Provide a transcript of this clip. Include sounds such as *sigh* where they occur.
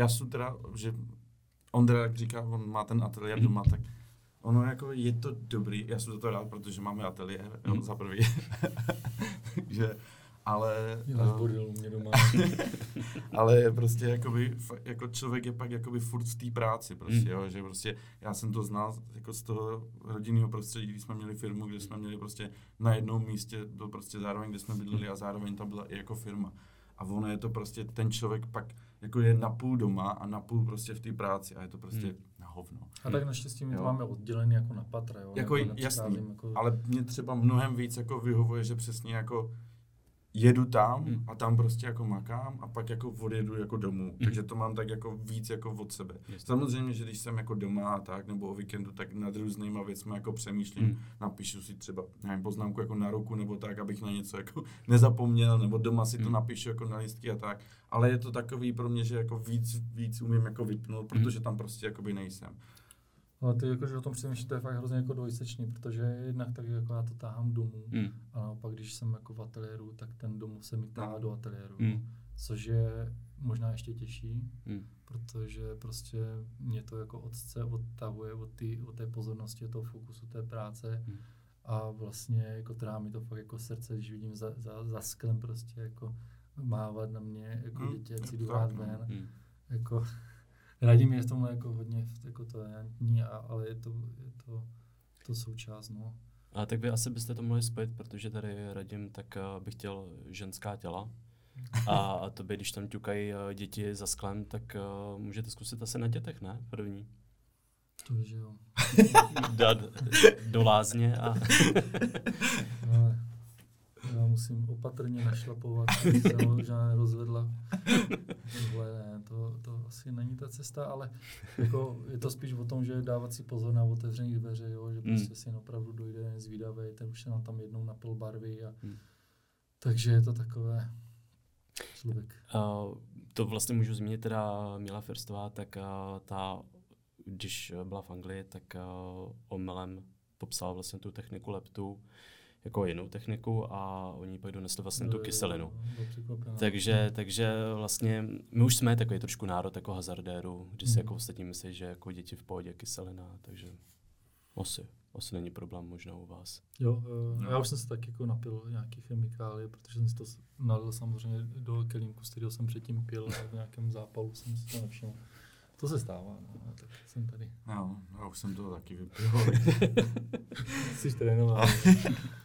já jsem teda, že Ondra, jak říká, on má ten ateliér mm. doma, tak ono jako je to dobrý, já jsem za to rád, protože máme ateliér, mm. jo, za prvý. *laughs* že ale... Já uh, mě doma. *laughs* ale prostě jakoby, jako člověk je pak jakoby furt v té práci prostě, mm. jo, že prostě já jsem to znal jako z toho rodinného prostředí, kdy jsme měli firmu, kde jsme měli prostě na jednom místě, byl prostě zároveň, kde jsme bydleli a zároveň tam byla i jako firma. A ono je to prostě, ten člověk pak jako je napůl doma a napůl prostě v té práci a je to prostě hmm. na hovno. A tak naštěstí my to máme oddělený jako na patra, jo? Jako, jasný, jako... ale mě třeba mnohem víc jako vyhovuje, že přesně jako jedu tam hmm. a tam prostě jako makám a pak jako odjedu jako domů. Hmm. Takže to mám tak jako víc jako od sebe. Jasně. Samozřejmě, že když jsem jako doma a tak, nebo o víkendu, tak nad různýma věcmi jako přemýšlím, hmm. napíšu si třeba nevím, poznámku jako na ruku nebo tak, abych na něco jako *laughs* nezapomněl, nebo doma si to hmm. napíšu jako na listky a tak. Ale je to takový pro mě, že jako víc, víc umím jako vypnout, hmm. protože tam prostě jakoby nejsem. Ale ty jakože o tom přemýšlíš, to je fakt hrozně jako dvojsečný, protože jednak tak jako já to táhám domů mm. a naopak, když jsem jako v ateliéru, tak ten domů se mi táhá do ateliéru. Mm. Což je možná ještě těžší, mm. protože prostě mě to jako otce odtahuje od, tý, od té pozornosti, od toho fokusu té práce mm. a vlastně jako trá mi to fakt jako srdce, když vidím za, za, za sklem prostě jako mávat na mě jako mm. děti, jak si jdu ven. Mm. Jako, Radim je v tomhle jako hodně jako tolerantní, ale je to, je to, to součást, no. A tak vy asi byste to mohli spojit, protože tady Radim tak uh, bych chtěl ženská těla. A, a to by, když tam ťukají uh, děti za sklem, tak uh, můžete zkusit asi na dětech, ne? První. To že jo. *laughs* Dát do lázně a... *laughs* no, já musím opatrně našlapovat, aby se možná nerozvedla. Tohle ne, asi není ta cesta, ale jako je to spíš o tom, že dávat si pozor na otevřených dveře, jo, že prostě mm. si opravdu dojde zvídavý, ten už se nám tam jednou napil barvy a mm. takže je to takové člověk. Uh, to vlastně můžu zmínit teda Mila Firstová, tak uh, ta, když byla v Anglii, tak uh, omylem popsala vlastně tu techniku leptu, jako jinou techniku a oni pak donesli vlastně tu kyselinu. Takže, takže vlastně my už jsme takový trošku národ jako hazardéru, kdy si hmm. jako ostatní myslí, že jako děti v pohodě kyselina, takže asi, asi není problém možná u vás. Jo, uh, no. já už jsem se tak jako napil nějaký chemikálie, protože jsem si to nalil samozřejmě do kelímku, z kterého jsem předtím pil a v nějakém zápalu jsem si to nevšiml. To se stává, no, tak jsem tady. No, já už jsem to taky vypil. *laughs* Jsi trénoval. *laughs*